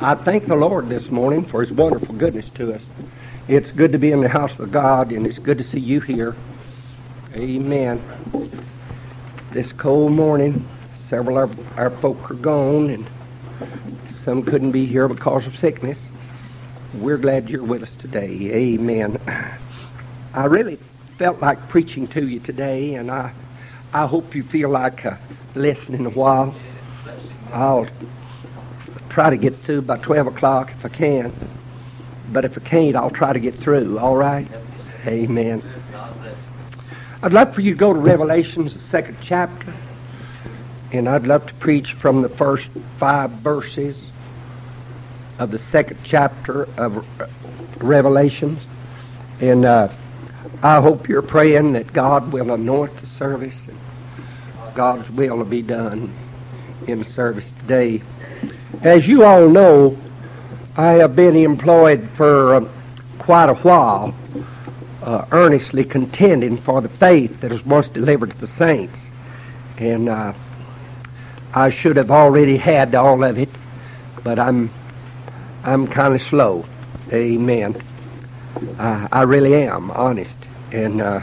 I thank the Lord this morning for his wonderful goodness to us. It's good to be in the house of God, and it's good to see you here. Amen. This cold morning, several of our folk are gone, and some couldn't be here because of sickness. We're glad you're with us today. Amen. I really felt like preaching to you today, and I, I hope you feel like uh, listening a while. I'll try to get through by 12 o'clock if I can. But if I can't, I'll try to get through. All right? Amen. I'd love for you to go to Revelations, the second chapter. And I'd love to preach from the first five verses of the second chapter of Revelations. And uh, I hope you're praying that God will anoint the service and God's will will be done in the service today. As you all know, I have been employed for uh, quite a while, uh, earnestly contending for the faith that once delivered to the saints. And uh, I should have already had all of it, but I'm I'm kind of slow. Amen. I really am honest, and uh,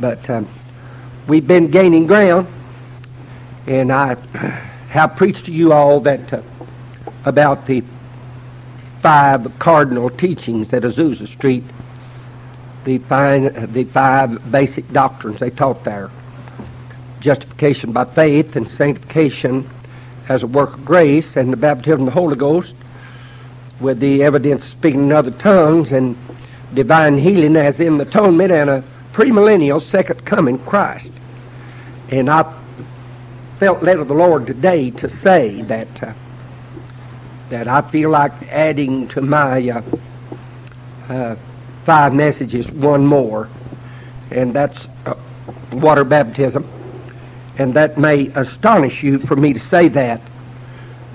but um, we've been gaining ground, and I have preached to you all that uh, about the five cardinal teachings at Azusa Street, the, five, the five basic doctrines they taught there. Justification by faith and sanctification as a work of grace and the baptism of the Holy Ghost with the evidence of speaking in other tongues and divine healing as in the atonement and a premillennial second coming Christ. And I felt led of the Lord today to say that uh, that I feel like adding to my uh, uh, five messages one more, and that's uh, water baptism. And that may astonish you for me to say that,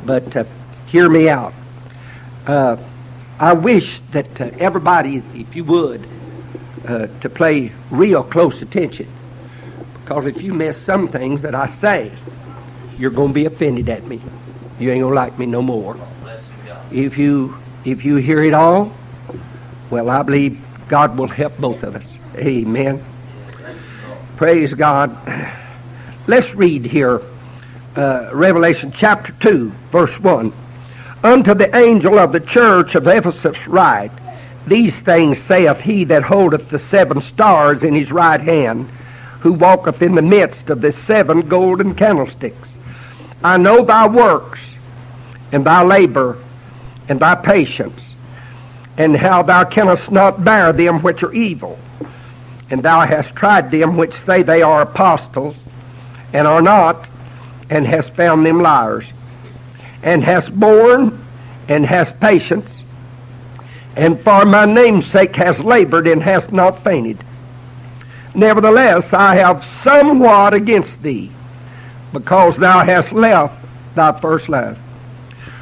but uh, hear me out. Uh, I wish that everybody, if you would, to play real close attention, because if you miss some things that I say, you're going to be offended at me. You ain't going to like me no more if you if you hear it all, well, I believe God will help both of us. Amen. Praise God. Let's read here uh, Revelation chapter 2, verse 1. Unto the angel of the church of Ephesus write, These things saith he that holdeth the seven stars in his right hand, who walketh in the midst of the seven golden candlesticks. I know thy works, and thy labor, and thy patience, and how thou canst not bear them which are evil. And thou hast tried them which say they are apostles, and are not, and hast found them liars, and hast borne, and hast patience, and for my name's sake hast labored, and hast not fainted. Nevertheless, I have somewhat against thee, because thou hast left thy first love.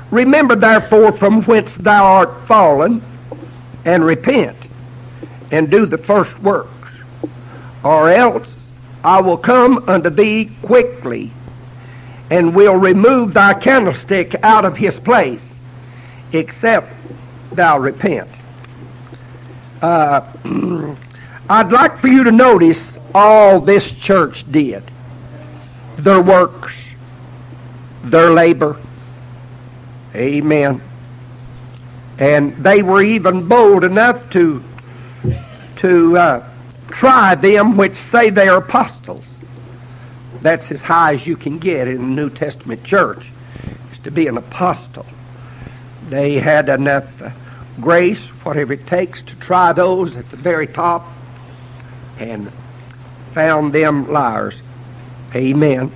Remember therefore from whence thou art fallen, and repent, and do the first works, or else I will come unto thee quickly, and will remove thy candlestick out of his place, except thou repent. Uh, I'd like for you to notice all this church did. Their works, their labor, Amen. And they were even bold enough to to uh, try them which say they are apostles. That's as high as you can get in the New Testament church, is to be an apostle. They had enough uh, grace, whatever it takes, to try those at the very top and found them liars. Amen.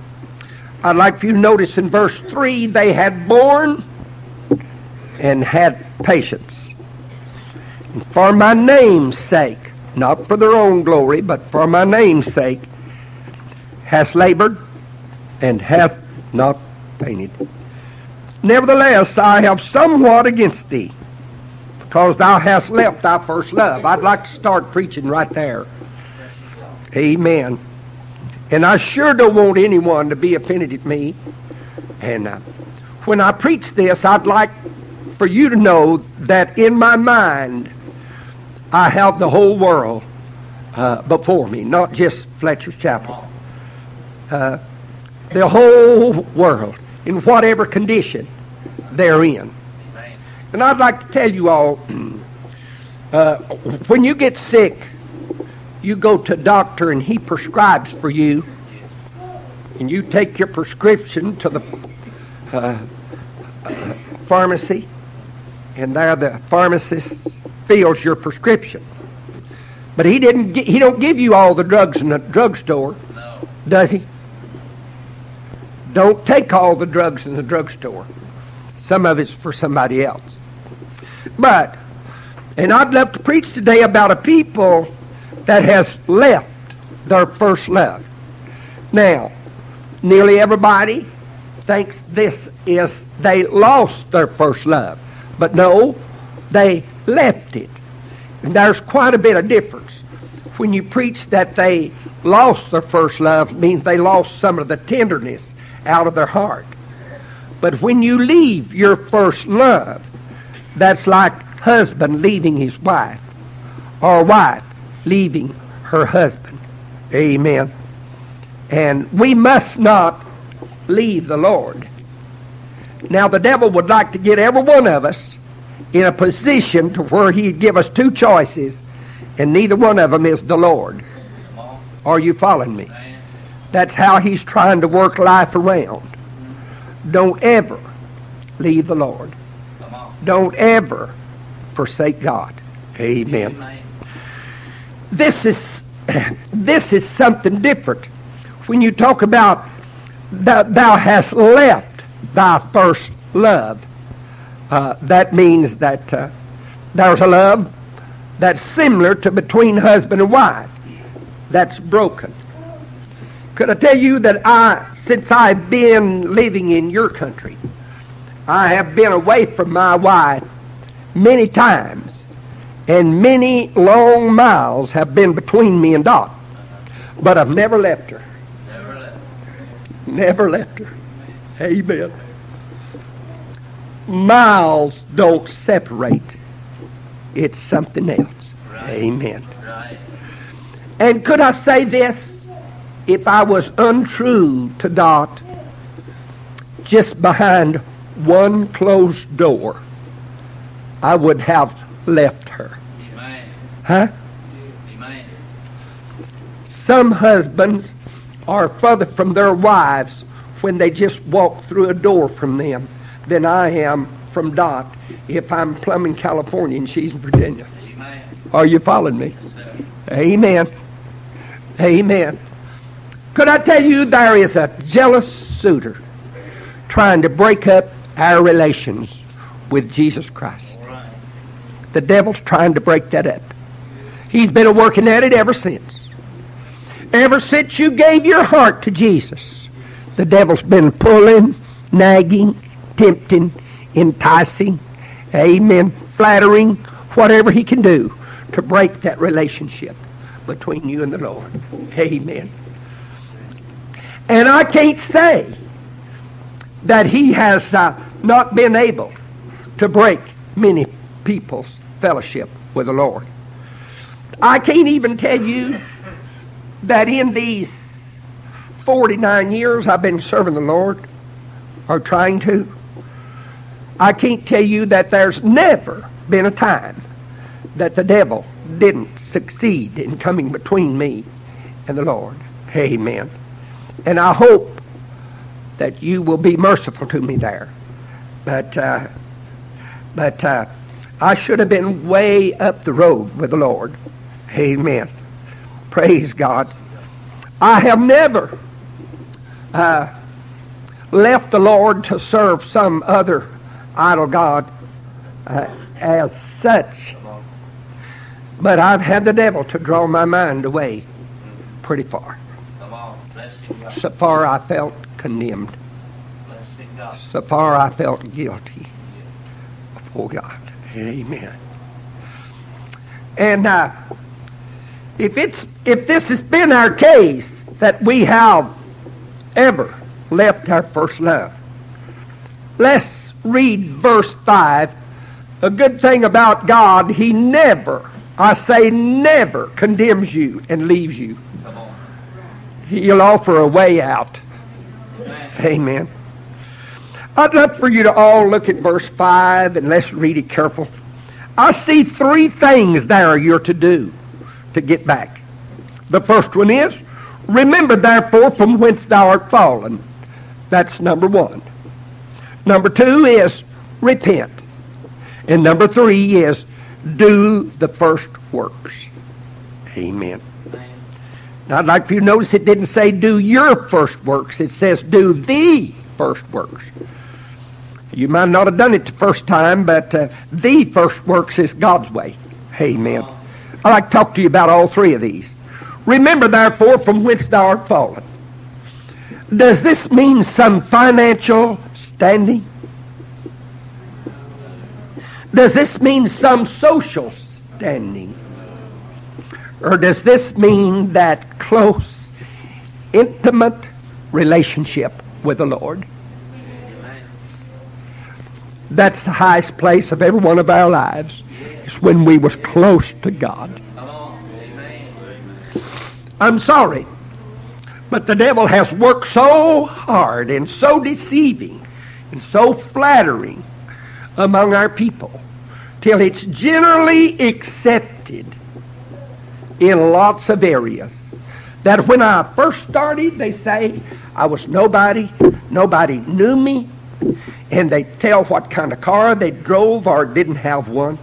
I'd like for you to notice in verse 3 they had borne and had patience. And for my name's sake, not for their own glory, but for my name's sake, hast labored and hath not fainted. Nevertheless, I have somewhat against thee, because thou hast left thy first love. I'd like to start preaching right there. Amen. And I sure don't want anyone to be offended at me. And uh, when I preach this, I'd like for you to know that in my mind I have the whole world uh, before me, not just Fletcher's Chapel. Uh, the whole world, in whatever condition they're in. And I'd like to tell you all, uh, when you get sick, you go to a doctor and he prescribes for you, and you take your prescription to the uh, uh, pharmacy, and there the pharmacist fills your prescription. But he didn't. Get, he don't give you all the drugs in the drugstore, No. does he? Don't take all the drugs in the drugstore. Some of it's for somebody else. But, and I'd love to preach today about a people that has left their first love. Now, nearly everybody thinks this is they lost their first love. But no, they left it. And there's quite a bit of difference. When you preach that they lost their first love, means they lost some of the tenderness out of their heart. But when you leave your first love, that's like husband leaving his wife, or wife leaving her husband. Amen. And we must not leave the Lord. Now the devil would like to get every one of us in a position to where he'd give us two choices, and neither one of them is the Lord. Are you following me? That's how he's trying to work life around. Don't ever leave the Lord. Don't ever forsake God. Amen. This is this is something different. When you talk about that thou hast left thy first love, uh, that means that uh, there's a love that's similar to between husband and wife that's broken. Could I tell you that I, since I've been living in your country, I have been away from my wife many times, and many long miles have been between me and Dot. But I've never left her. Never left. Her. Never left her. Amen. Miles don't separate. It's something else. Right. Amen. Right. And could I say this? If I was untrue to Dot, just behind one closed door, I would have left. Huh? Some husbands are further from their wives when they just walk through a door from them than I am from Dot if I'm Plumbing, California and she's in Virginia. Amen. Are you following me? Sir. Amen. Amen. Could I tell you there is a jealous suitor trying to break up our relations with Jesus Christ. Right. The devil's trying to break that up. He's been working at it ever since. Ever since you gave your heart to Jesus, the devil's been pulling, nagging, tempting, enticing, amen, flattering, whatever he can do to break that relationship between you and the Lord. Amen. And I can't say that he has uh, not been able to break many people's fellowship with the Lord. I can't even tell you that in these 49 years I've been serving the Lord, or trying to, I can't tell you that there's never been a time that the devil didn't succeed in coming between me and the Lord. Amen. And I hope that you will be merciful to me there. But, uh, but uh, I should have been way up the road with the Lord. Amen. Praise God. I have never uh, left the Lord to serve some other idol God uh, as such. But I've had the devil to draw my mind away pretty far. So far I felt condemned. So far I felt guilty before God. Amen. And uh, if it's if this has been our case that we have ever left our first love, let's read verse 5, a good thing about God, he never, I say never, condemns you and leaves you. He'll offer a way out. Amen. Amen. I'd love for you to all look at verse 5 and let's read it careful. I see three things there you're to do to get back. The first one is, remember therefore from whence thou art fallen. That's number one. Number two is repent. And number three is do the first works. Amen. Now, I'd like for you to notice it didn't say do your first works. It says do the first works. You might not have done it the first time, but uh, the first works is God's way. Amen. I'd like to talk to you about all three of these. Remember, therefore, from whence thou art fallen. Does this mean some financial standing? Does this mean some social standing? Or does this mean that close, intimate relationship with the Lord? That's the highest place of every one of our lives. When we was close to God. I'm sorry, but the devil has worked so hard and so deceiving and so flattering among our people till it's generally accepted in lots of areas that when I first started, they say I was nobody, nobody knew me, and they tell what kind of car they drove or didn't have one,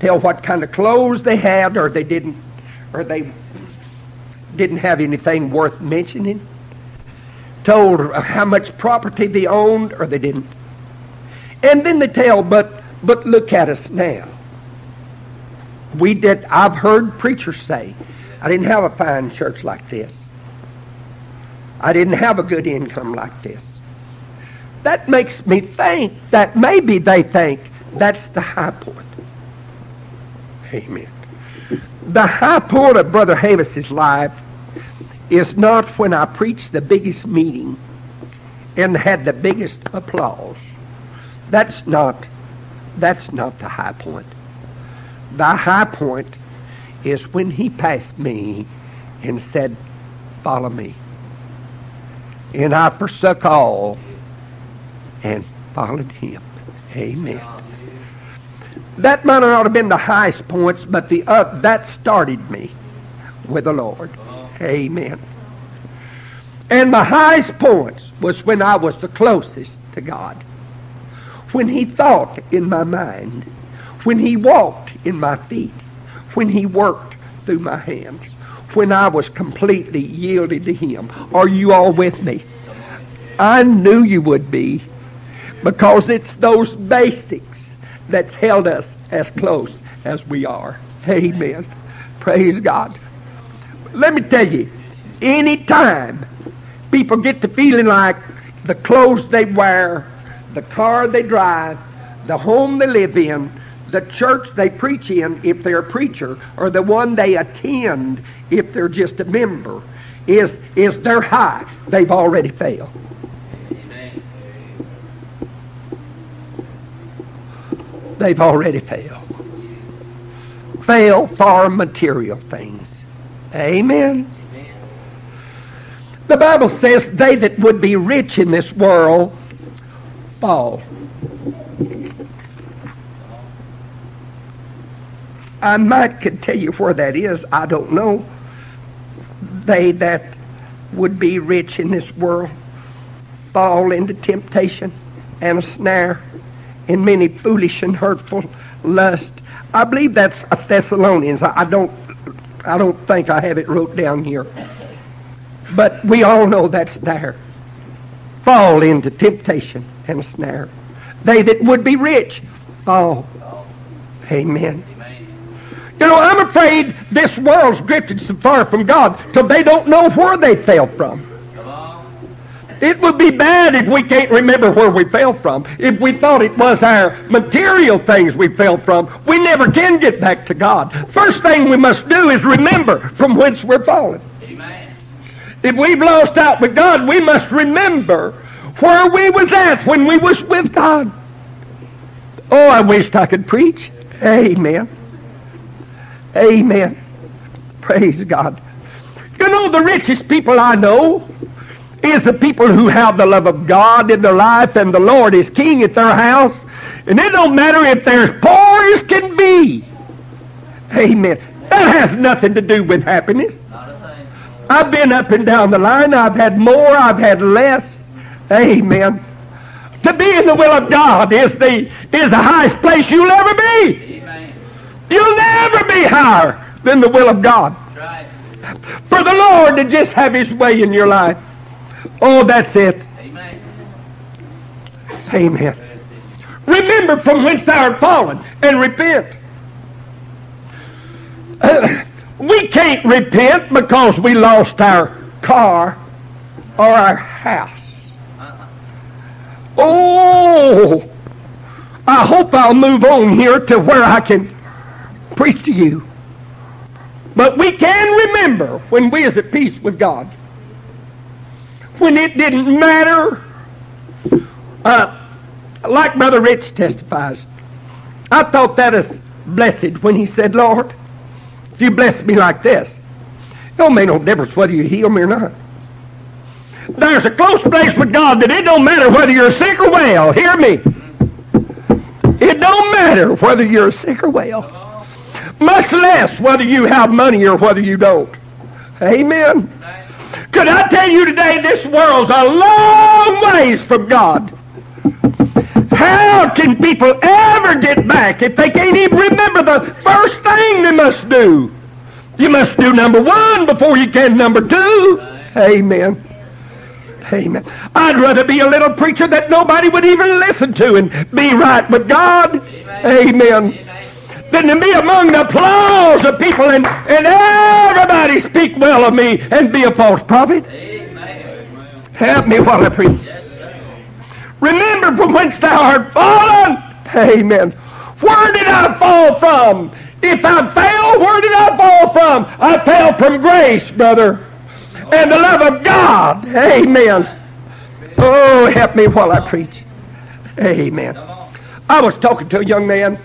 tell what kind of clothes they had or they didn't, or they didn't have anything worth mentioning, told how much property they owned or they didn't. And then they tell, but, but look at us now. We did, I've heard preachers say, I didn't have a fine church like this. I didn't have a good income like this. That makes me think that maybe they think that's the high point. Amen. The high point of Brother Havis's life is not when I preached the biggest meeting and had the biggest applause. That's not that's not the high point. The high point is when he passed me and said, Follow me. And I forsook all and followed him. Amen. That might not have been the highest points, but the uh, that started me with the Lord. Amen. And my highest points was when I was the closest to God. When he thought in my mind. When he walked in my feet. When he worked through my hands. When I was completely yielded to him. Are you all with me? I knew you would be because it's those basics that's held us as close as we are. Amen. Praise God. Let me tell you, any time people get to feeling like the clothes they wear, the car they drive, the home they live in, the church they preach in if they're a preacher, or the one they attend if they're just a member, is, is their high. They've already failed. They've already failed. Fail for material things. Amen. Amen. The Bible says they that would be rich in this world fall. I might could tell you where that is. I don't know. They that would be rich in this world fall into temptation and a snare in many foolish and hurtful lust. I believe that's a Thessalonians. I, I don't I don't think I have it wrote down here. But we all know that's there. Fall into temptation and a snare. They that would be rich fall. Amen. You know, I'm afraid this world's drifted so far from God till they don't know where they fell from. It would be bad if we can't remember where we fell from. If we thought it was our material things we fell from, we never can get back to God. First thing we must do is remember from whence we're fallen. Amen. If we've lost out with God, we must remember where we was at when we was with God. Oh, I wished I could preach. Amen. Amen. Praise God. You know, the richest people I know is the people who have the love of God in their life and the Lord is king at their house. And it don't matter if they're as poor as can be. Amen. That has nothing to do with happiness. Not a thing. I've been up and down the line. I've had more. I've had less. Amen. To be in the will of God is the is the highest place you'll ever be. Amen. You'll never be higher than the will of God. Right. For the Lord to just have His way in your life. Oh, that's it. Amen. Amen. Remember from whence thou art fallen and repent. Uh, we can't repent because we lost our car or our house. Oh, I hope I'll move on here to where I can preach to you. But we can remember when we is at peace with God. When it didn't matter. Uh, like Brother Rich testifies, I thought that is blessed when he said, Lord, if you bless me like this, it don't make no difference whether you heal me or not. There's a close place with God that it don't matter whether you're sick or well. Hear me. It don't matter whether you're sick or well. Much less whether you have money or whether you don't. Amen. Could I tell you today this world's a long ways from God? How can people ever get back if they can't even remember the first thing they must do? You must do number one before you can number two. Amen. Amen. I'd rather be a little preacher that nobody would even listen to and be right with God. Amen. Than to be among the applause of people and, and everybody speak well of me and be a false prophet. Amen. Help me while I preach. Yes. Remember from whence thou art fallen. Amen. Where did I fall from? If I fell, where did I fall from? I fell from grace, brother. And the love of God. Amen. Oh, help me while I preach. Amen. I was talking to a young man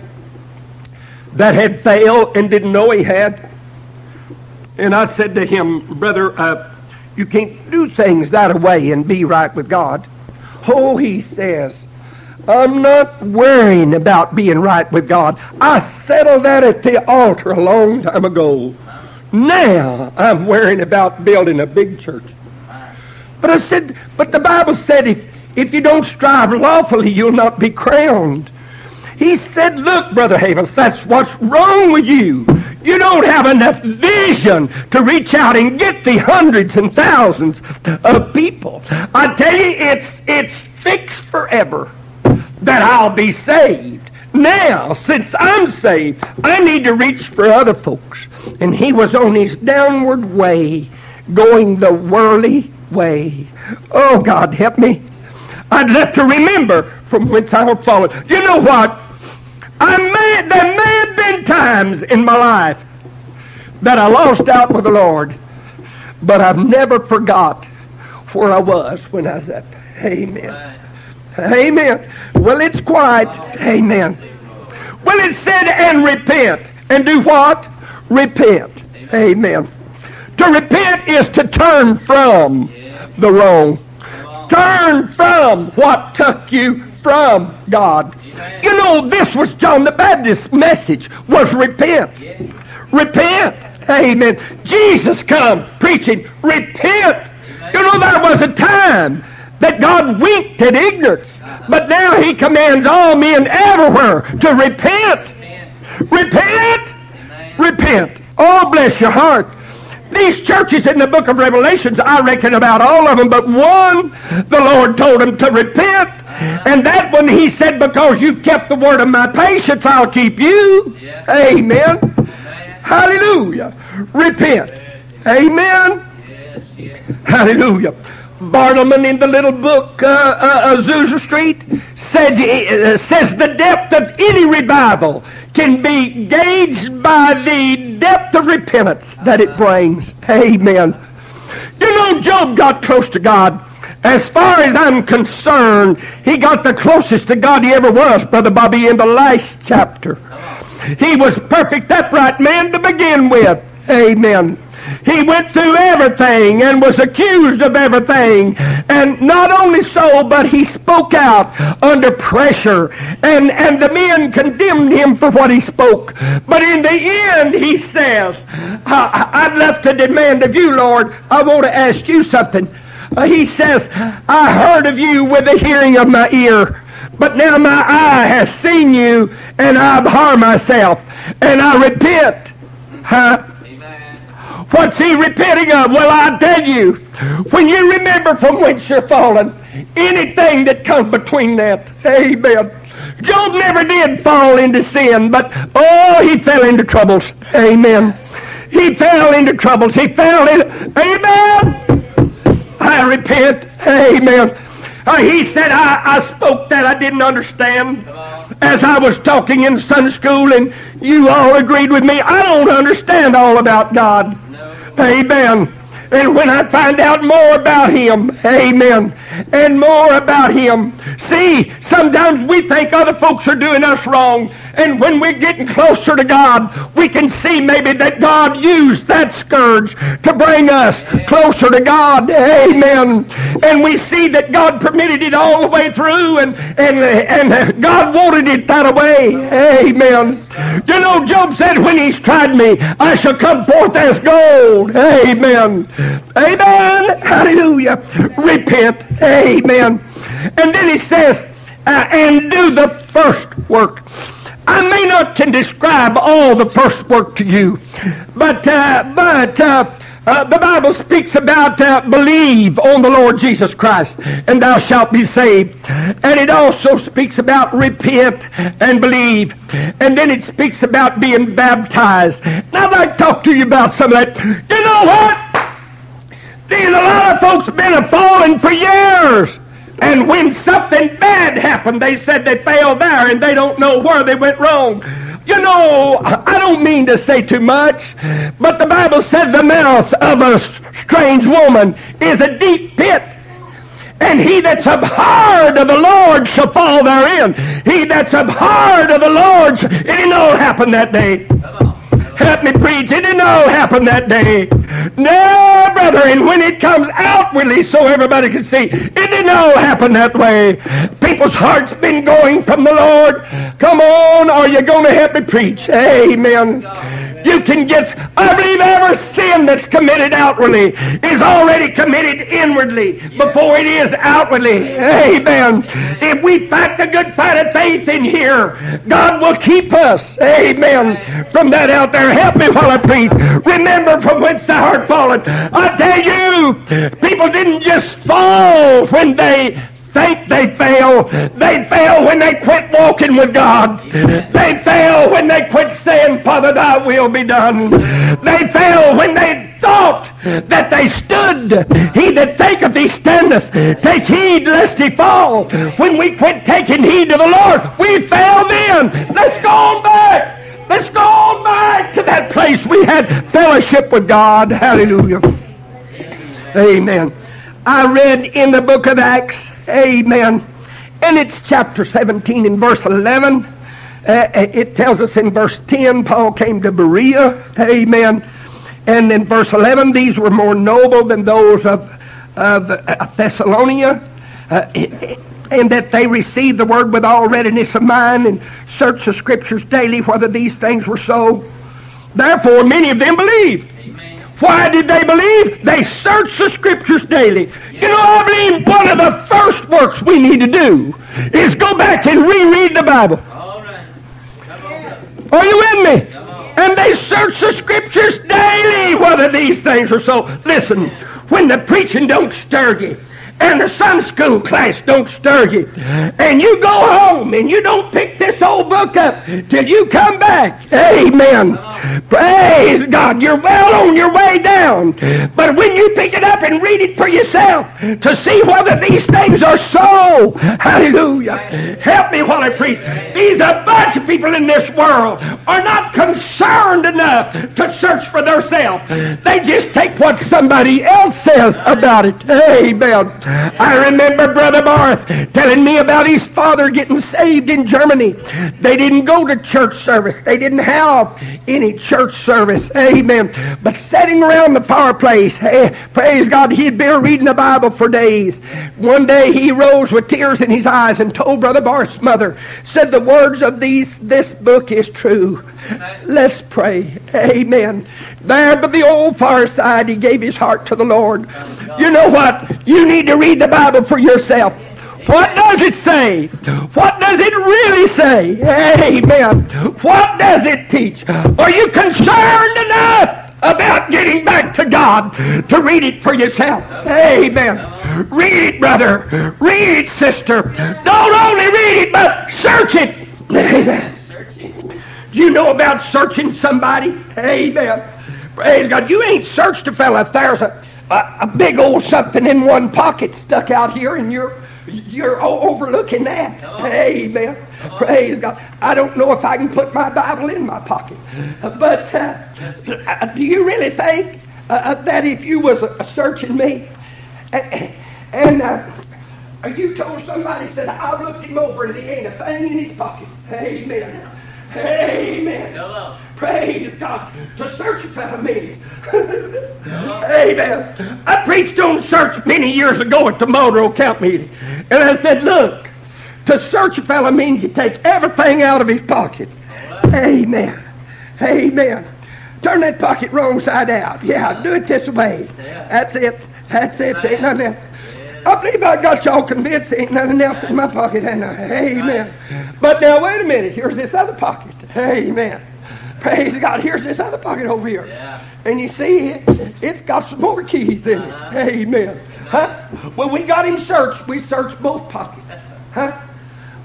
that had failed and didn't know he had. And I said to him, brother, uh, you can't do things that way and be right with God. Oh, he says, I'm not worrying about being right with God. I settled that at the altar a long time ago. Now I'm worrying about building a big church. But I said, but the Bible said if, if you don't strive lawfully, you'll not be crowned. He said, look, Brother Havis, that's what's wrong with you. You don't have enough vision to reach out and get the hundreds and thousands of people. I tell you, it's, it's fixed forever that I'll be saved. Now, since I'm saved, I need to reach for other folks. And he was on his downward way, going the worldly way. Oh, God, help me. I'd love to remember from whence I have fallen. You know what? I may, there may have been times in my life that I lost out with the Lord, but I've never forgot where I was when I said. Amen. Amen. Well, it's quiet. Amen. Well, it said, and repent. And do what? Repent. Amen. To repent is to turn from the wrong. Turn from what took you from God. You know, this was John the Baptist's message, was repent. Repent. Amen. Jesus come preaching, repent. You know, there was a time that God winked at ignorance, but now he commands all men everywhere to repent. Repent. Repent. Oh, bless your heart. These churches in the book of Revelations, I reckon about all of them, but one, the Lord told them to repent. And that one, he said, because you've kept the word of my patience, I'll keep you. Yeah. Amen. Amen. Hallelujah. Repent. Amen. Yes, yes. Hallelujah. Bartleman in the little book, uh, uh, Azusa Street, says, uh, says the depth of any revival can be gauged by the depth of repentance that it brings. Amen. You know, Job got close to God As far as I'm concerned, he got the closest to God he ever was, Brother Bobby, in the last chapter. He was perfect, upright man to begin with. Amen. He went through everything and was accused of everything. And not only so, but he spoke out under pressure. And, and the men condemned him for what he spoke. But in the end, he says, I, I'd love to demand of you, Lord, I want to ask you something. Uh, he says, I heard of you with the hearing of my ear. But now my eye has seen you, and I abhor myself, and I repent. Huh? Amen. What's he repenting of? Well, I tell you, when you remember from whence you're fallen, anything that comes between that, amen. Job never did fall into sin, but oh, he fell into troubles. Amen. He fell into troubles. He fell in. Amen. I repent. Amen. Uh, he said, I, I spoke that I didn't understand as I was talking in Sunday school, and you all agreed with me. I don't understand all about God. Amen. And when I find out more about him, amen, and more about him. See, sometimes we think other folks are doing us wrong, and when we're getting closer to God, we can see maybe that God used that scourge to bring us closer to God. Amen. And we see that God permitted it all the way through, and, and, and God wanted it that way. Amen. You know, Job said, when he's tried me, I shall come forth as gold. Amen. Amen. Hallelujah. Repent. Amen. And then he says, uh, and do the first work. I may not can describe all the first work to you, but uh, but uh, uh, the Bible speaks about uh, believe on the Lord Jesus Christ, and thou shalt be saved. And it also speaks about repent and believe. And then it speaks about being baptized. Now to talk to you about some of that. You know what? There's a lot of folks been a falling for years. And when something bad happened, they said they failed there and they don't know where they went wrong. You know, I don't mean to say too much, but the Bible said the mouth of a strange woman is a deep pit. And he that's abhorred of the Lord shall fall therein. He that's abhorred of the Lord, shall, it didn't all happen that day. Help me preach. It didn't all happen that day. No, brother. And when it comes outwardly so everybody can see, it didn't all happen that way. People's hearts been going from the Lord. Come on, are you going to help me preach? Amen. You can get, I believe every sin that's committed outwardly is already committed inwardly before it is outwardly. Amen. If we fight the good fight of faith in here, God will keep us. Amen. From that out there. Help me while I preach. Remember from whence the heart fallen. I tell you, people didn't just fall when they think they fail. They fail when they quit walking with God. They fail when they quit saying, Father, thy will be done. They fail when they thought that they stood. He that thinketh he standeth, take heed lest he fall. When we quit taking heed to the Lord, we fail then. Let's go on back. Let's go on back to that place we had fellowship with God. Hallelujah. Amen. I read in the book of Acts, amen, and it's chapter 17 and verse 11. Uh, it tells us in verse 10, Paul came to Berea, amen. And in verse 11, these were more noble than those of, of uh, Thessalonica. Uh, and that they received the word with all readiness of mind and searched the scriptures daily whether these things were so. Therefore, many of them believed. Why did they believe? They searched the scriptures daily. You know, I believe one of the first works we need to do is go back and reread the Bible. All right. Come on, brother. Are you with me? And they search the scriptures daily whether these things are so. Listen, when the preaching don't stir you, and the Sunday school class don't stir you, and you go home and you don't pick this old book up till you come back, amen. Praise God. You're well on your way down. But when you pick it up and read it for yourself to see whether these things are so, hallelujah. Help me while I preach. These a bunch of people in this world are not concerned enough to search for themselves. They just take what somebody else says about it. Amen. I remember Brother Barth telling me about his father getting saved in Germany. They didn't go to church service. They didn't have any church service. Amen. But sitting around the fireplace, hey, eh, praise God, he'd been reading the Bible for days. One day he rose with tears in his eyes and told Brother Barth's mother, said the words of these, this book is true. Let's pray. Amen. There by the old fireside, he gave his heart to the Lord. You know what? You need to read the Bible for yourself. What does it say? What does it really say? Amen. What does it teach? Are you concerned enough about getting back to God to read it for yourself? Amen. Read it, brother. Read it, sister. Don't only read it, but search it. Amen. You know about searching somebody? Amen. Praise God. You ain't searched a fella if there's a, a, a big old something in one pocket stuck out here and you're you're overlooking that. Amen. Praise God. I don't know if I can put my Bible in my pocket. But uh, do you really think uh, that if you was uh, searching me and uh, you told somebody, said, I've looked him over and he ain't a thing in his pockets. Amen. Amen. Hello. Praise God. To search a fellow means. Amen. I preached on search many years ago at the Monroe Camp meeting. And I said, look, to search a fellow means you take everything out of his pocket. Amen. Amen. Turn that pocket wrong side out. Yeah, do it this way. That's it. That's it. Ain't nothing else. I believe I got y'all convinced ain't nothing else in my pocket, and Amen. But now wait a minute. Here's this other pocket. Amen. Praise God. Here's this other pocket over here. Yeah. And you see, it, it's got some more keys in it. Uh-huh. Amen. Huh? When we got him searched, we searched both pockets. Huh?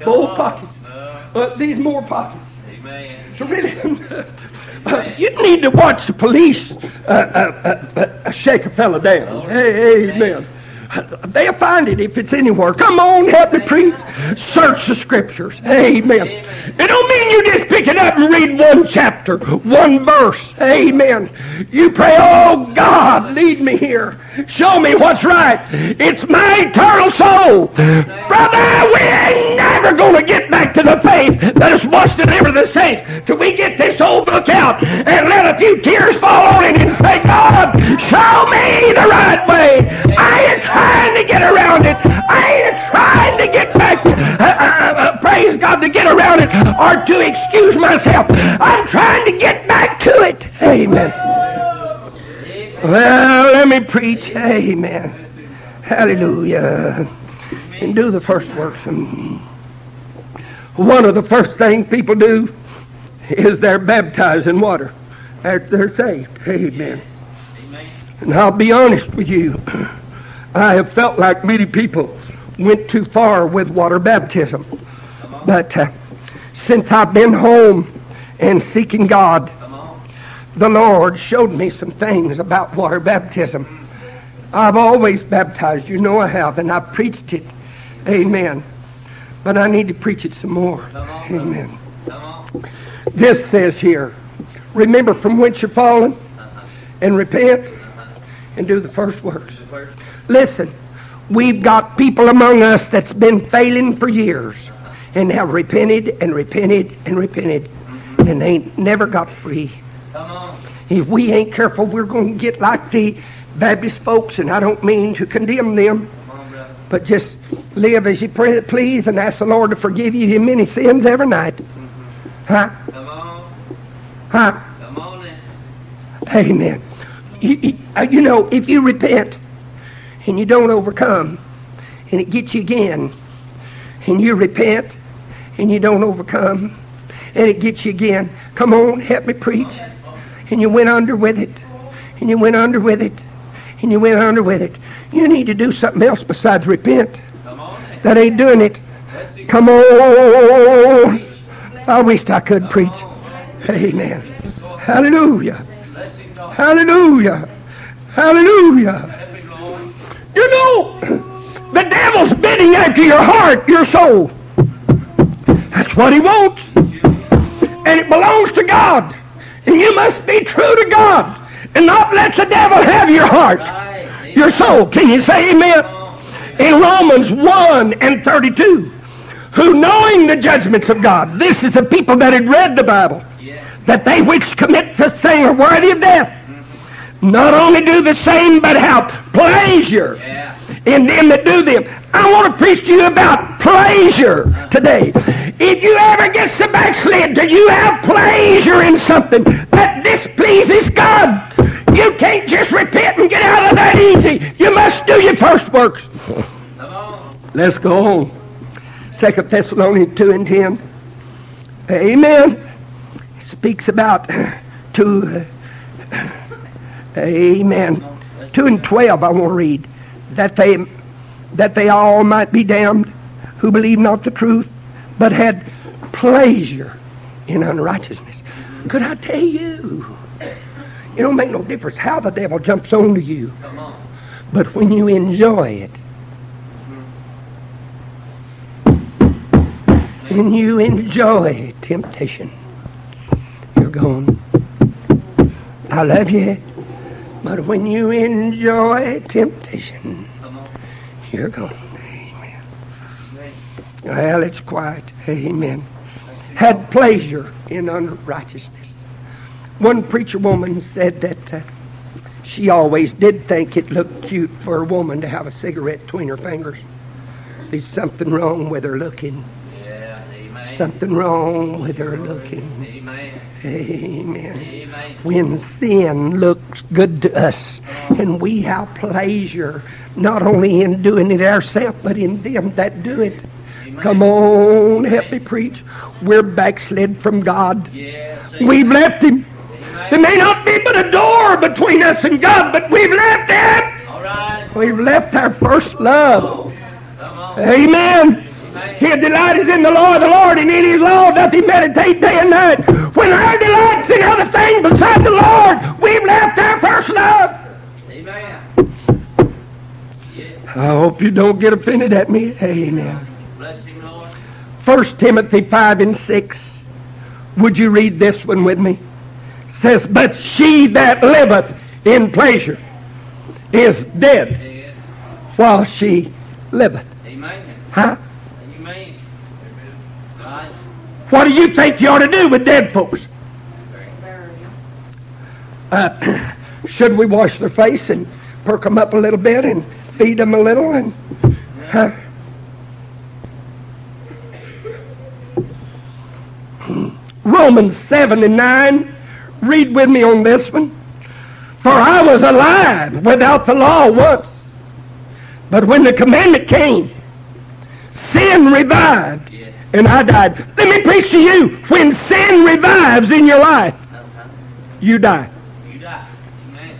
both pockets. Uh, these more pockets. Amen. To really, uh, you need to watch the police uh, uh, uh, shake a fella down. Hey, amen. They'll find it if it's anywhere. Come on, help me preach. Search the scriptures. Amen. It don't mean you just pick it up and read one chapter, one verse. Amen. You pray, oh God, lead me here. Show me what's right. It's my eternal soul. Brother, we ain't never going to get back to the faith that is once delivered the saints till we get this old book out and let a few tears fall on it and say, God, show me the way. I ain't trying to get around it. I ain't trying to get back, uh, uh, uh, praise God, to get around it or to excuse myself. I'm trying to get back to it. Amen. Well, let me preach. Amen. Hallelujah. And do the first works. One of the first things people do is they're baptized in water after they're saved. Amen. And I'll be honest with you. I have felt like many people went too far with water baptism. But uh, since I've been home and seeking God, the Lord showed me some things about water baptism. I've always baptized, you know I have, and I've preached it. Amen. But I need to preach it some more. Amen. This says here, remember from whence you're fallen, and repent, and do the first works. Listen, we've got people among us that's been failing for years, and have repented and repented and repented, and ain't never got free. If we ain't careful, we're going to get like the Baptist folks, and I don't mean to condemn them, but just live as you pray, please and ask the Lord to forgive you your many sins every night. Mm-hmm. Huh? Come on. Huh? Come on Amen. You, uh, you know, if you repent and you don't overcome, and it gets you again, and you repent and you don't overcome, and it gets you again, come on, help me preach and you went under with it, and you went under with it, and you went under with it. You need to do something else besides repent. That ain't doing it. Come on. I wished I could preach. Amen. Hallelujah. Hallelujah. Hallelujah. You know, the devil's bidding after your heart, your soul. That's what he wants. And it belongs to God. And you must be true to God and not let the devil have your heart, your soul. Can you say amen? In Romans 1 and 32, who knowing the judgments of God, this is the people that had read the Bible, that they which commit the same are worthy of death. Not only do the same, but have pleasure Yeah. in them that do them. I want to preach to you about pleasure today. If you ever get so backslid that you have pleasure in something that displeases God, you can't just repent and get out of that easy. You must do your first works. Let's go on. Second Thessalonians 2 and 10. Amen. It speaks about two. Amen. 2 and 12 I want to read. That they, that they all might be damned who believe not the truth, but had pleasure in unrighteousness. Could I tell you? It don't make no difference how the devil jumps onto you. But when you enjoy it, when you enjoy temptation, you're gone. I love you, but when you enjoy temptation, you're. Amen. Amen. Well, it's quiet. Amen. Had pleasure in unrighteousness. One preacher woman said that uh, she always did think it looked cute for a woman to have a cigarette between her fingers. There's something wrong with her looking. Something wrong with her looking. Amen. Amen. When sin looks good to us and we have pleasure not only in doing it ourselves but in them that do it. Come on, help me preach. We're backslid from God. We've left Him. There may not be but a door between us and God, but we've left Him. We've left our first love. Amen. His delight is in the law of the Lord, and in His law doth He meditate day and night. When our delight's in other things beside the Lord, we've left our first love. Amen. I hope you don't get offended at me. Amen. Bless him, Lord. First Timothy 5 and 6. Would you read this one with me? Says, But she that liveth in pleasure is dead while she liveth. Amen. Huh? Amen. Right. What do you think you ought to do with dead folks? Uh, should we wash their face and perk them up a little bit and feed them a little and? Romans 7 and 9. Read with me on this one. For I was alive without the law once. But when the commandment came, sin revived. And I died. Let me preach to you. When sin revives in your life, you die. You die. Amen.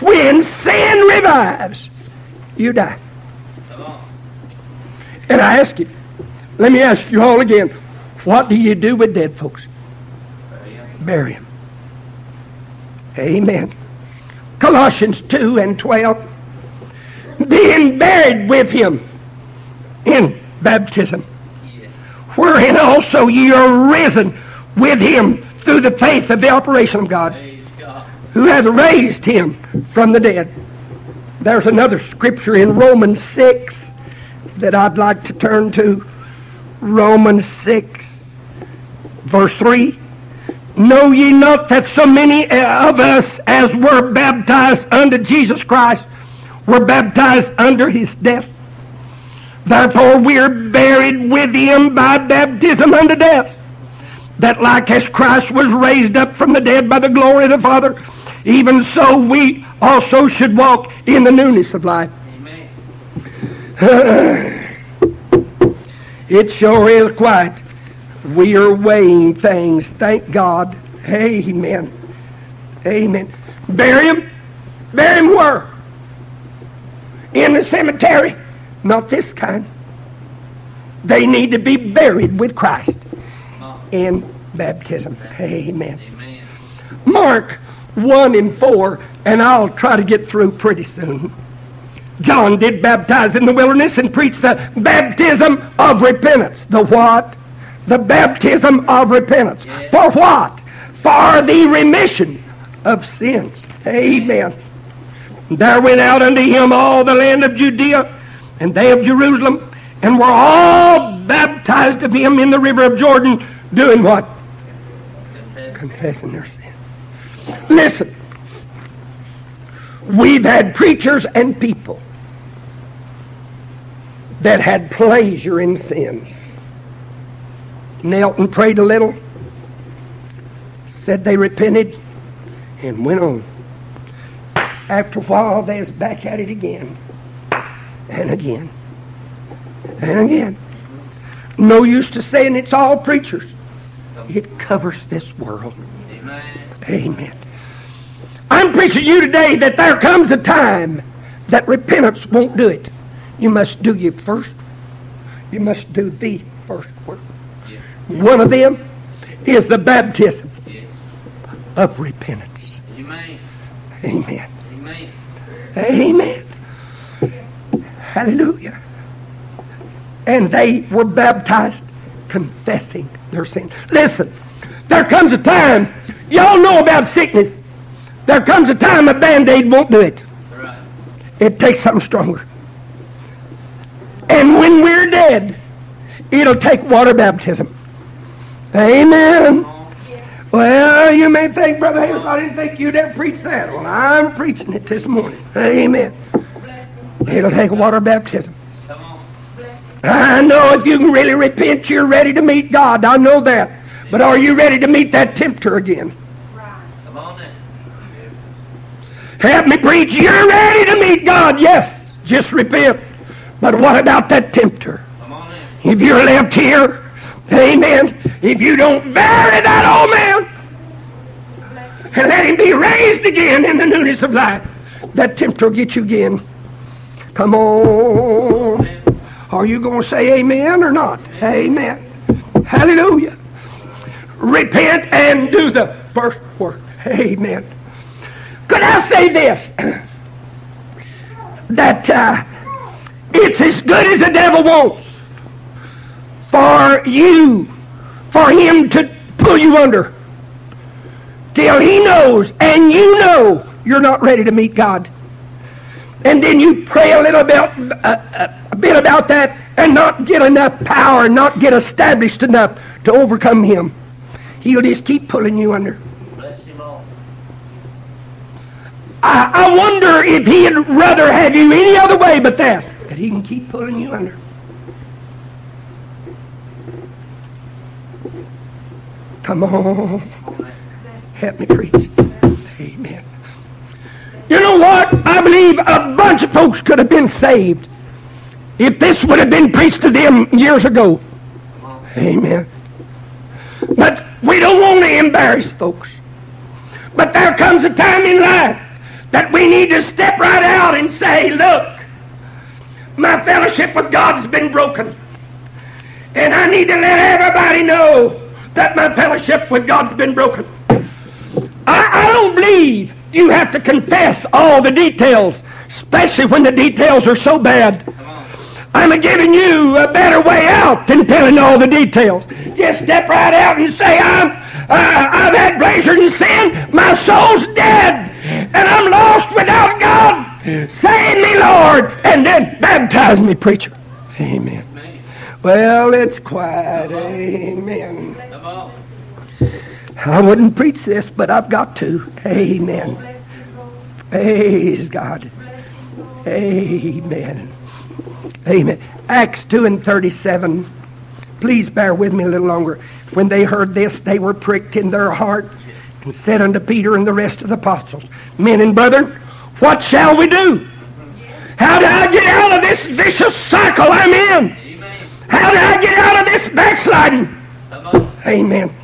When sin revives, you die. And I ask you, let me ask you all again, what do you do with dead folks? Bury him. Bury them. Amen. Colossians 2 and 12. Being buried with him in baptism, wherein also ye are risen with him through the faith of the operation of God. Who hath raised him from the dead. There's another scripture in Romans 6 that I'd like to turn to. Romans 6, verse 3. Know ye not that so many of us as were baptized unto Jesus Christ were baptized under his death? Therefore we are buried with him by baptism unto death that like as Christ was raised up from the dead by the glory of the Father, even so we also should walk in the newness of life. Amen. It sure is quiet. We are weighing things. Thank God. Amen. Amen. Bury him. Bury him where? In the cemetery. Not this kind. They need to be buried with Christ. In baptism. Amen. Amen. Mark 1 and 4, and I'll try to get through pretty soon. John did baptize in the wilderness and preached the baptism of repentance. The what? The baptism of repentance. Yes. For what? For the remission of sins. Amen. There went out unto him all the land of Judea and they of Jerusalem, and were all baptized of him in the river of Jordan, doing what? Confess. confessing their sin. Listen, we've had preachers and people that had pleasure in sin. Knelt and prayed a little, said they repented, and went on. After a while, they was back at it again, and again, and again. No use to saying it's all preachers. It covers this world. Amen. Amen. I'm preaching to you today that there comes a time that repentance won't do it. You must do your first. You must do the first work. Yes. One of them is the baptism Yes. of repentance. Amen. Amen. Amen. Amen. Hallelujah. And they were baptized confessing their sins. Listen, there comes a time, y'all know about sickness. There comes a time a band-aid won't do it. Right. It takes something stronger. And when we're dead, it'll take water baptism. Amen. Well, you may think, Brother Havis, I didn't think you'd ever preach that. Well, I'm preaching it this morning. Amen. It'll take water baptism. I know if you can really repent, you're ready to meet God. I know that. But are you ready to meet that tempter again? Come on then. Help me preach. You're ready to meet God. Yes. Just repent. But what about that tempter? If you're left here, amen, if you don't bury that old man and let him be raised again in the newness of life, that tempter will get you again. Come on. Are you going to say amen or not? Amen. Hallelujah. Repent and do the first work. Amen. Could I say this? That uh, it's as good as the devil wants for you, for him to pull you under till he knows and you know you're not ready to meet God. And then you pray a little bit, uh, uh, a bit about that and not get enough power, not get established enough to overcome him. He'll just keep pulling you under. I, I wonder if he'd rather have you any other way but that. That he can keep pulling you under. Come on. Help me preach. You know what? I believe a bunch of folks could have been saved if this would have been preached to them years ago. Amen. But we don't want to embarrass folks. But there comes a time in life that we need to step right out and say, look, my fellowship with God's been broken. And I need to let everybody know that my fellowship with God's been broken. I, I don't believe you have to confess all the details, especially when the details are so bad. I'm giving you a better way out than telling all the details. Just step right out and say, I'm, uh, I've had pleasure in sin. My soul's dead. And I'm lost without God. Save me, Lord. And then baptize me, preacher. Amen. Well, it's quiet. Amen. I wouldn't preach this, but I've got to. Amen. Praise God. Amen. Amen. Acts 2 and 37. Please bear with me a little longer. When they heard this, they were pricked in their heart and said unto Peter and the rest of the apostles, Men and brethren, what shall we do? How do I get out of this vicious cycle I'm in? How do I get out of this backsliding? Amen.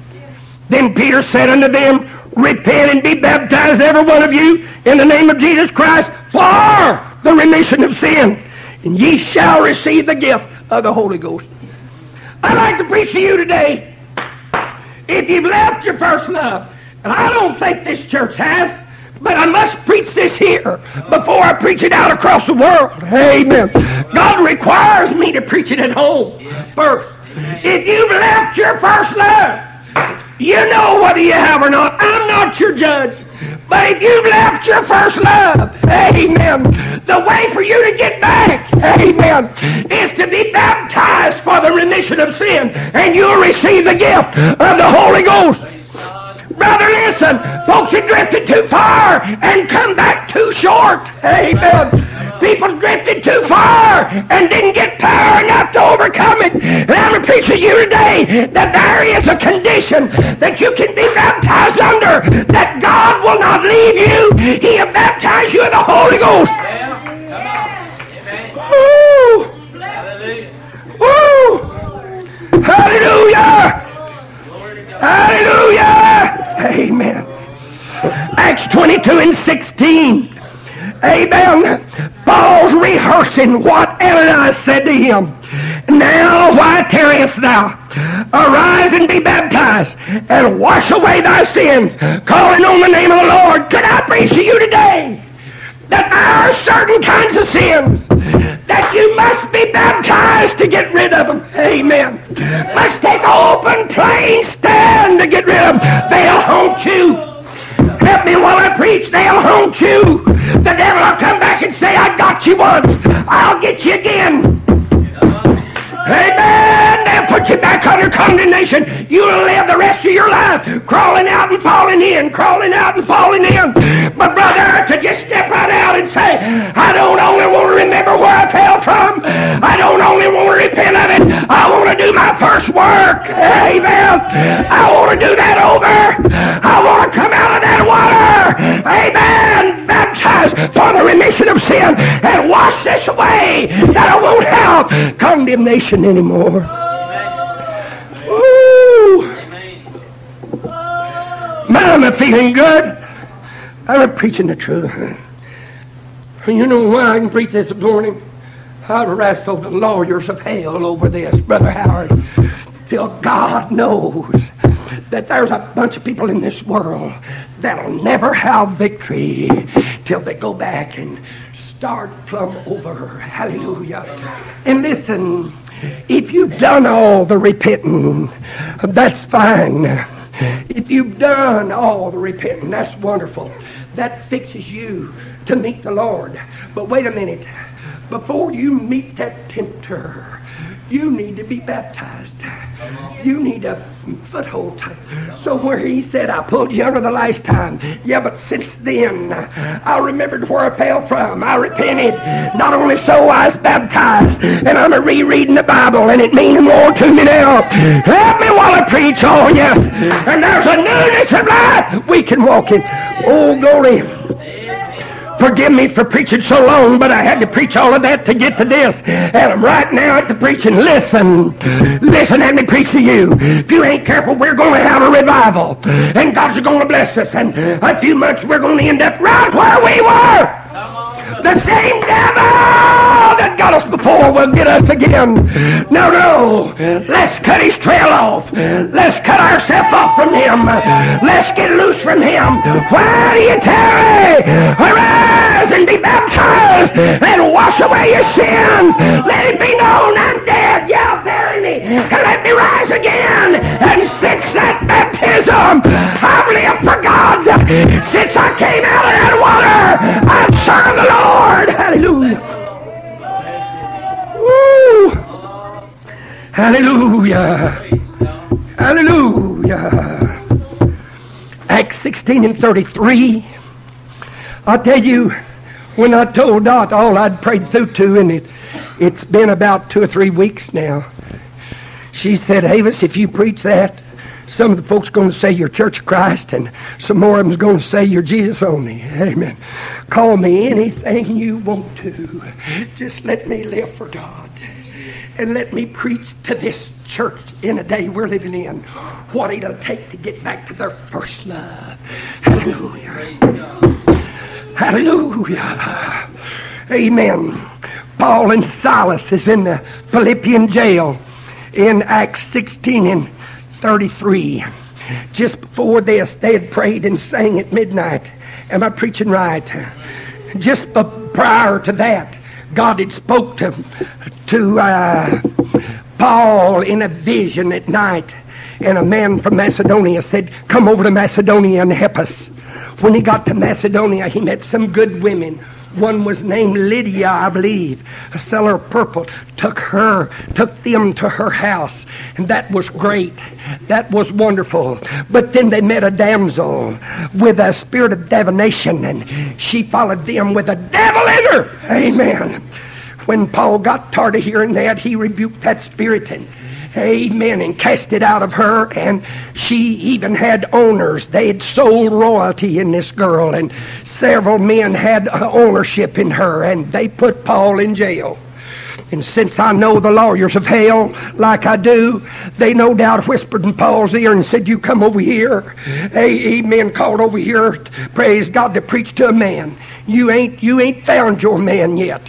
Then Peter said unto them, Repent and be baptized, every one of you, in the name of Jesus Christ, for the remission of sin, and ye shall receive the gift of the Holy Ghost. I'd like to preach to you today. if you've left your first love, and I don't think this church has, but I must preach this here before I preach it out across the world. Amen. God requires me to preach it at home first. If you've left your first love, you know whether you have or not. I'm not your judge. But if you've left your first love, amen, the way for you to get back, amen, is to be baptized for the remission of sin, and you'll receive the gift of the Holy Ghost. Brother, listen, folks have drifted too far and come back too short. Amen. People drifted too far and didn't get power enough to overcome it. And I'm to preach to you today that there is a condition that you can be baptized under, that God will not leave you. He'll baptize you in the Holy Ghost. Well, come on. Woo! Amen. Hallelujah. Woo! Hallelujah! Glory to God. Hallelujah! Amen. Acts 22 and 16. Amen. Paul's rehearsing what Ananias said to him. Now why tarriest thou? Arise and be baptized and wash away thy sins, calling on the name of the Lord. Could I preach to you today that there are certain kinds of sins that you must be baptized to get rid of them. Amen. Must take an open, plain stand to get rid of them. They'll haunt you. Help me while I preach. They'll haunt you. The devil will come back and say, I got you once. I'll get you again. Amen. They'll put you back under condemnation. You'll live the rest of your life crawling out and falling in, crawling out and falling in. But brother, to just step right out and say, I don't only want to remember where I fell from. I don't only want to repent of it. I want to do my first work. Amen. I want to do that over. I want to come out of that water. Amen. Baptized for the remission of sin and wash this away that I won't have condemnation anymore. Woo! Amen. Man, I'm feeling good. I'm preaching the truth. You know why I can preach this morning? I'd wrestle the lawyers of hell over this, Brother Howard. Till God knows that there's a bunch of people in this world that'll never have victory till they go back and start plumb over. Hallelujah. And listen, if you've done all the repenting, that's fine. If you've done all the repenting, that's wonderful. That fixes you to meet the Lord. But wait a minute. Before you meet that tempter, you need to be baptized. You need a foothold. So where he said, I pulled you under the last time. Yeah, but since then, I remembered where I fell from. I repented. Not only so, I was baptized. And I'm a rereading the Bible, and it means more to me now. Help me while I preach on you. And there's a newness of life we can walk in. Oh, glory. Forgive me for preaching so long, but I had to preach all of that to get to this. And I'm right now at the preaching. Listen. Listen, let me preach to you. If you ain't careful, we're going to have a revival. And God's going to bless us. And a few months, we're going to end up right where we were. The same devil that got us before will get us again. No, no. Let's cut his trail off. Let's cut ourselves off from him. Let's get loose from him. Why do you tarry? Arise and be baptized and wash away your sins. Let it be known I'm dead. Yeah, bury me. And let me rise again. And since that baptism, I've lived for God. Since I came out of that water, I've served the Lord. Hallelujah. Hallelujah. Hallelujah. Acts 16 and 33. I'll tell you, when I told Dot all I'd prayed through to, and it, it's been about two or three weeks now, she said, Havis, if you preach that, some of the folks are going to say you're Church of Christ, and some more of going to say you're Jesus only. Amen. Call me anything you want to. Just let me live for God. And let me preach to this church in a day we're living in what it'll take to get back to their first love. Hallelujah. Hallelujah. Amen. Paul and Silas is in the Philippian jail in Acts 16 and 33. just before this, they had prayed and sang at midnight. Am I preaching right? Just prior to that, God had spoke to, to uh, Paul in a vision at night. And a man from Macedonia said, come over to Macedonia and help us. When he got to Macedonia, he met some good women one was named Lydia, I believe, a seller of purple. Took her, took them to her house, and that was great. That was wonderful. But then they met a damsel with a spirit of divination, and she followed them with a devil in her. Amen. When Paul got tired of hearing that, he rebuked that spirit and Amen. And cast it out of her. And she even had owners. They had sold royalty in this girl. And several men had uh, ownership in her. And they put Paul in jail. And since I know the lawyers of hell like I do, they no doubt whispered in Paul's ear and said, You come over here. Amen. Called over here, praise God, to preach to a man. You ain't you ain't found your man yet.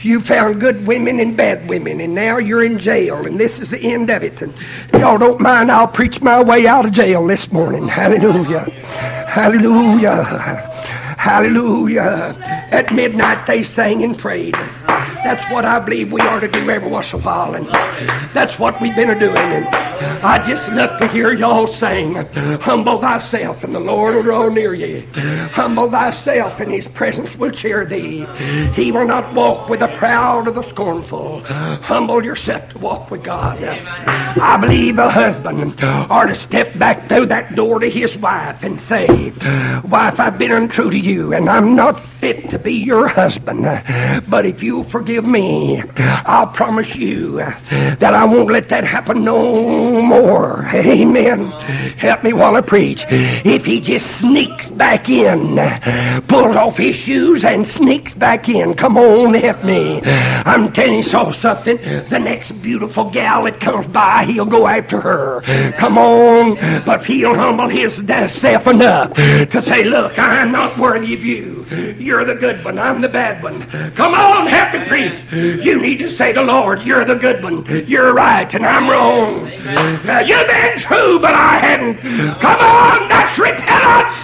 You found good women and bad women, and now you're in jail, and this is the end of it. And y'all don't mind, I'll preach my way out of jail this morning. Hallelujah. Hallelujah. Hallelujah. At midnight they sang and prayed. That's what I believe we are to do every once in a while. And that's what we've been doing. And I just love to hear y'all sing, Humble thyself, and the Lord will draw near you. Humble thyself, and his presence will cheer thee. He will not walk with the proud or the scornful. Humble yourself to walk with God. I believe a husband ought to step back through that door to his wife and say, Wife, I've been untrue to you, and I'm not fit to be your husband. But if you forgive me, I'll promise you that I won't let that happen no more. Amen. Help me while I preach. If he just sneaks back in, pulls off his shoes and sneaks back in, come on, help me. I'm telling you so something. The next beautiful gal that comes by, he'll go after her. Come on. But he'll humble his self enough to say, look, I'm not worthy of you. You're the good one. I'm the bad one. Come on, me preach. You need to say to the Lord, you're the good one. You're right and I'm wrong. Now, you've been true, but I hadn't. Come on, that's repentance.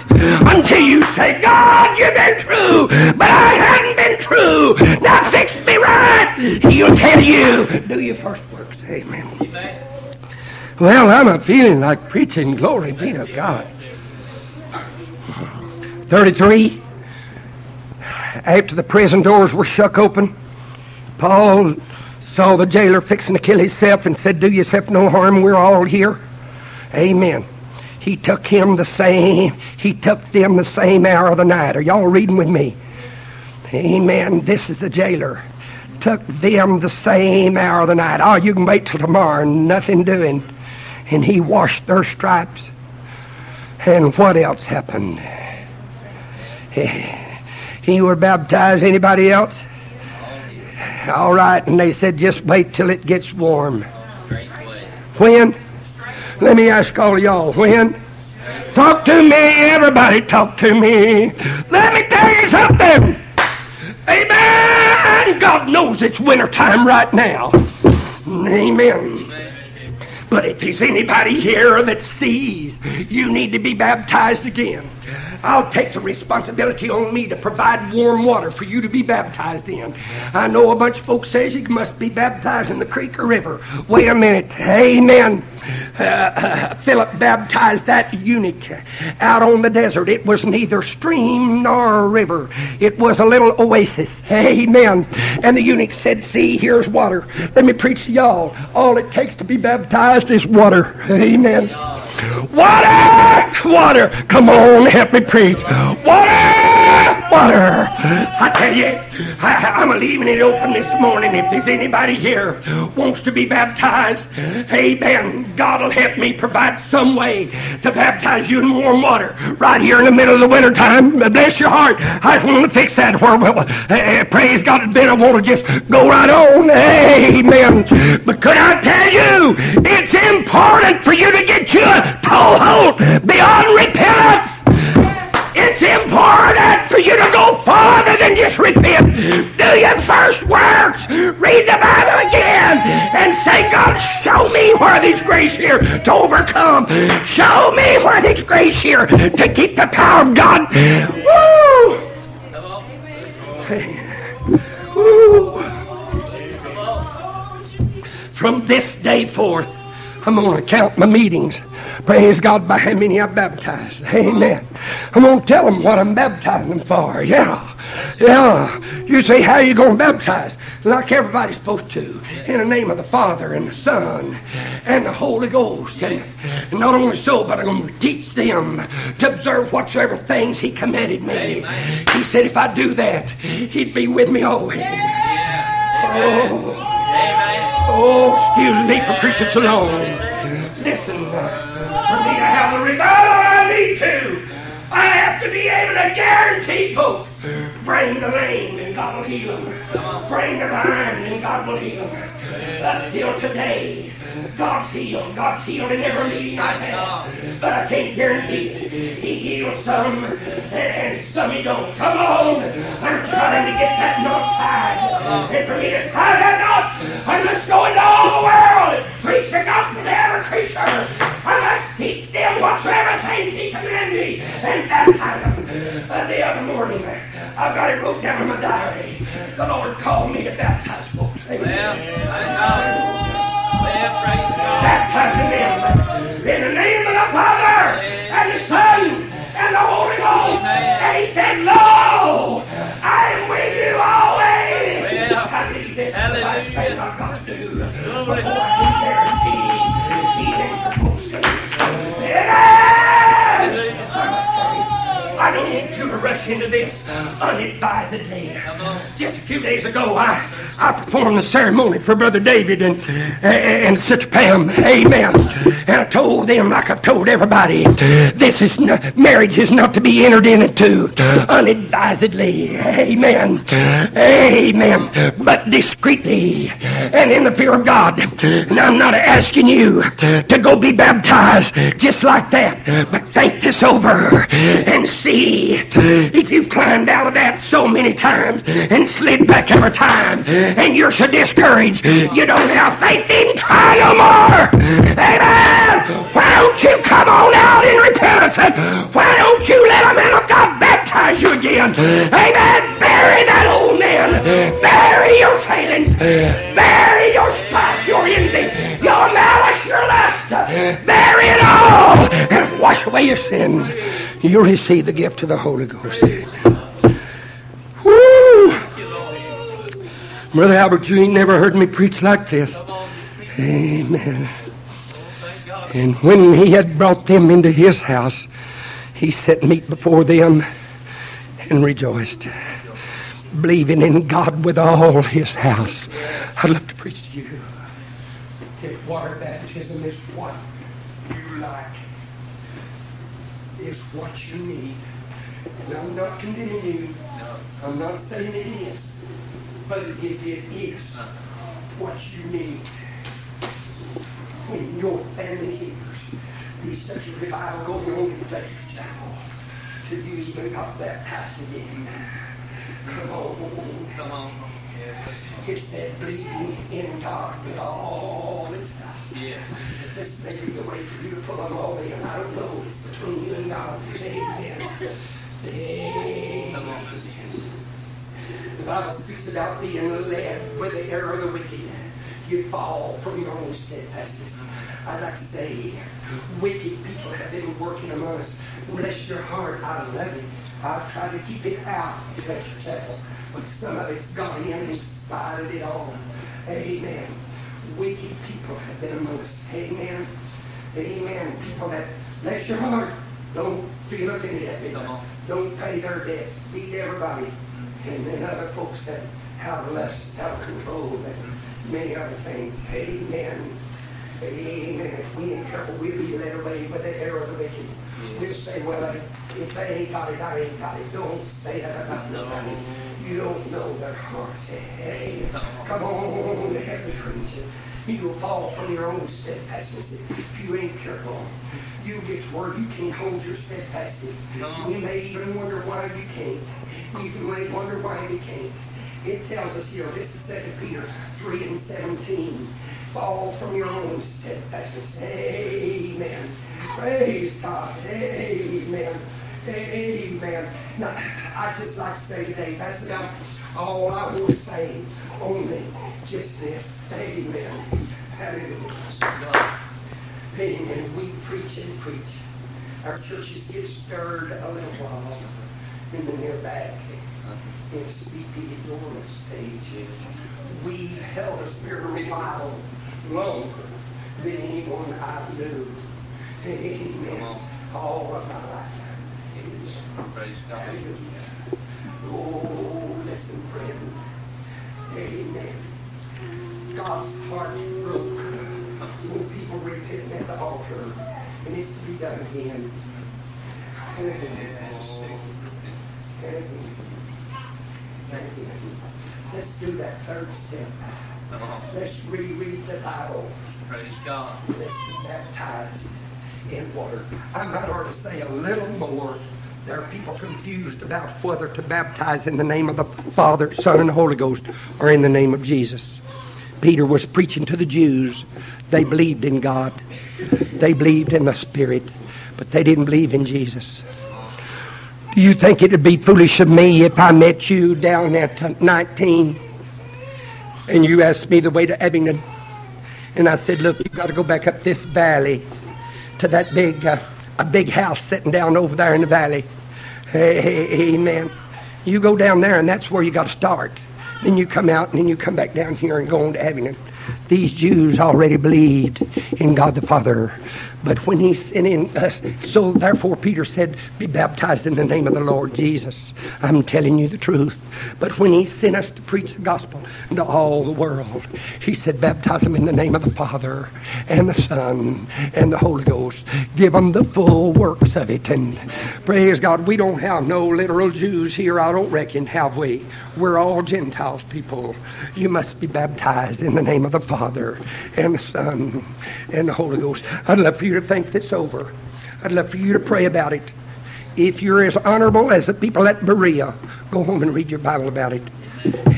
Until you say, God, you've been true, but I hadn't been true. Now fix me right. He'll tell you, do your first works. Amen. Well, I'm a feeling like preaching. Glory be to God. 33 after the prison doors were shook open, Paul saw the jailer fixing to kill himself and said, Do yourself no harm. We're all here. Amen. He took him the same, he took them the same hour of the night. Are y'all reading with me? Amen. This is the jailer. Took them the same hour of the night. Oh, you can wait till tomorrow. Nothing doing. And he washed their stripes. And what else happened? He were baptized. Anybody else? All right. And they said, just wait till it gets warm. When? Let me ask all y'all. When? Talk to me. Everybody talk to me. Let me tell you something. Amen. God knows it's wintertime right now. Amen. But if there's anybody here that sees you need to be baptized again, I'll take the responsibility on me to provide warm water for you to be baptized in. I know a bunch of folks says you must be baptized in the creek or river. Wait a minute. Amen. Uh, uh, Philip baptized that eunuch out on the desert. It was neither stream nor river. It was a little oasis. Amen. And the eunuch said, see, here's water. Let me preach to y'all. All it takes to be baptized is water. Amen. Water! Water! Come on, help me preach. Water! Water! I tell you, I, am leaving it open this morning. If there's anybody here wants to be baptized, amen. God will help me provide some way to baptize you in warm water right here in the middle of the winter time. Bless your heart. I just want to fix that where, well, uh, praise God, then I want to just go right on. Amen. But could I tell you, it's important for you to get you a toehold beyond repentance. It's important for you to go farther than just repent. Do your first works. Read the Bible again. And say, God, show me where there's grace here to overcome. Show me where there's grace here to keep the power of God. Woo! Woo! From this day forth, I'm going to count my meetings. Praise God by how many I baptized. Amen. I'm going to tell them what I'm baptizing them for. Yeah. Yeah. You say, how are you going to baptize? Like everybody's supposed to. In the name of the Father and the Son and the Holy Ghost. And not only so, but I'm going to teach them to observe whatsoever things He commanded me. He said if I do that, He'd be with me always. Oh. Oh, excuse me for preaching so long. Listen, uh, for me to have the revival I need to, I have to be able to guarantee folks, bring the lame and God will heal them. Bring the blind and God will heal them. Until today, God's healed. God's healed in every meeting I've had. But I can't guarantee it. He heals some and, some he don't. Come on. I'm trying to get that knot tied. And for me to tie that knot, I must go into all the world and preach the gospel to every creature. I must teach them whatsoever things he commanded me and baptize them. The other morning, I've got it wrote down in my diary. The Lord called me to baptize folks. Amen. Baptizing them in the name of the Father and the Son and the Holy Ghost. And he said, Lo, I am with you always. I need this is the last thing I've got to do before I to rush into this unadvisedly. Just a few days ago, I, I performed the ceremony for Brother David and, eh, and Sister Pam. Amen. And I told them, like I've told everybody, this is marriage is not to be entered into unadvisedly. Amen. Amen. But discreetly and in the fear of God. And I'm not asking you to go be baptized just like that. But think this over and see if you've climbed out of that so many times and slid back every time and you're so discouraged you don't have faith in try no more. Amen. Why don't you come on out in repentance? Why don't you let a man of God baptize you again? Amen. Bury that old man. Bury your failings. Bury your spite, your envy, your malice, your lust. Bury it all wash away your sins. You receive the gift of the Holy Ghost. Woo! Brother Albert, you ain't never heard me preach like this. Amen. And when he had brought them into his house, he set meat before them and rejoiced, believing in God with all his house. I'd love to preach to you. Water baptism is what you like, is what you need. And I'm not condemning you. I'm not saying it is. But if it is what you need. When your family hears there's such a revival going on in Fletcher's Chapel, till you even got baptized again. Come on. Come on. It's that believing in God with all its house. Yeah. This may be the way for you to pull them all in. I don't know. It's between you and God. Amen. The Bible speaks about being led with the error of the wicked. You fall from your own steadfastness. I'd like to say, wicked people have been working among us. Bless your heart. I love it. I've tried to keep it out of your chapel. But some of it's gone in in spite of it all. Amen. Wicked people have been among us. Amen. Amen. People that bless your heart. Don't be looking at on. Don't pay their debts. Beat everybody. And then other folks that have less self-control and many other things. Amen. Amen. If we ain't careful, we'll be led away by the error of the wicked. We'll say, well, if they ain't got it, I ain't got it. Don't say that about nobody. You don't know their hearts. Hey, come on, heaven preach. You'll fall from your own steadfastness if you ain't careful. You get to where you can't hold your steadfastness. You may even wonder why you can't. You may wonder why you can't. It tells us here, this is 2 Peter 3 and 17. Fall from your own steadfastness. Amen. Praise God. Amen. Amen. Now, I just like to say today, that's about all I want to say. Only just this. Amen. Hallelujah. Amen. We preach and preach. Our churches get stirred a little while in the near back in sleepy dormant stages. We held a spirit revival longer than anyone I knew. Amen. All of my life. Praise God. Oh, listen, friend. Amen. God's heart broke when people repent at the altar, and it's to be done again. Let's do that third step. Let's reread the Bible. Praise God. Let's be baptized in water. I might ought to say a little more. There are people about whether to baptize in the name of the Father, Son, and Holy Ghost or in the name of Jesus. Peter was preaching to the Jews. They believed in God. They believed in the Spirit, but they didn't believe in Jesus. Do you think it would be foolish of me if I met you down at 19 and you asked me the way to Abingdon? And I said, look, you've got to go back up this valley to that big, uh, a big house sitting down over there in the valley. Hey, amen. You go down there, and that's where you got to start. Then you come out, and then you come back down here and go on to Abingdon. These Jews already believed in God the Father. But when he sent in us, so therefore Peter said, Be baptized in the name of the Lord Jesus. I'm telling you the truth. But when he sent us to preach the gospel to all the world, he said, Baptize them in the name of the Father and the Son and the Holy Ghost. Give them the full works of it. And praise God, we don't have no literal Jews here, I don't reckon, have we? We're all Gentiles people. You must be baptized in the name of the Father and the Son and the Holy Ghost. I'd love for you to think this over. I'd love for you to pray about it. If you're as honorable as the people at Berea, go home and read your Bible about it.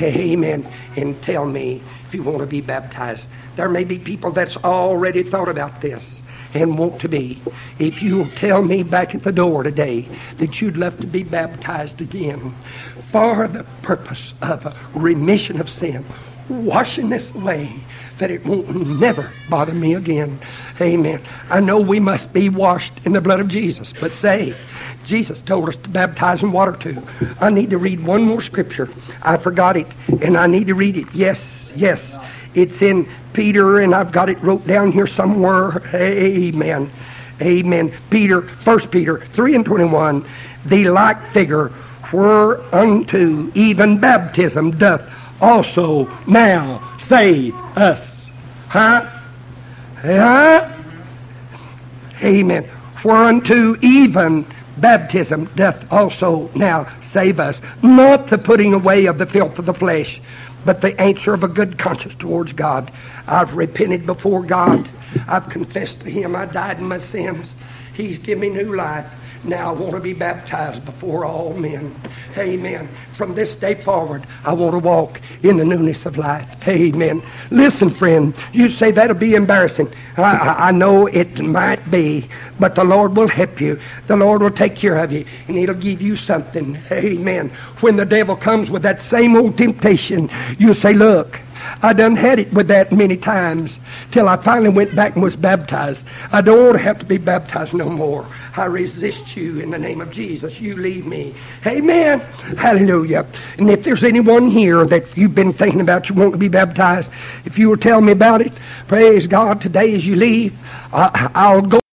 Amen. And tell me if you want to be baptized. There may be people that's already thought about this and want to be. If you'll tell me back at the door today that you'd love to be baptized again for the purpose of remission of sin, washing this away that it won't never bother me again. Amen. I know we must be washed in the blood of Jesus, but say, Jesus told us to baptize in water too. I need to read one more scripture. I forgot it, and I need to read it. Yes, yes. It's in Peter, and I've got it wrote down here somewhere. Amen. Amen. Peter, First Peter 3 and 21. The like figure whereunto even baptism doth also now save us. Huh? Huh? Amen. Whereunto even baptism doth also now save us, not the putting away of the filth of the flesh, but the answer of a good conscience towards God. I've repented before God. I've confessed to Him I died in my sins. He's given me new life. Now I want to be baptized before all men. Amen. From this day forward, I want to walk in the newness of life. Amen. Listen, friend, you say that'll be embarrassing. I, I, I know it might be, but the Lord will help you. The Lord will take care of you, and He'll give you something. Amen. When the devil comes with that same old temptation, you say, look, I done had it with that many times till I finally went back and was baptized. I don't want to have to be baptized no more. I resist you in the name of Jesus. You leave me. Amen. Hallelujah. And if there's anyone here that you've been thinking about you want to be baptized, if you will tell me about it, praise God, today as you leave, I, I'll go.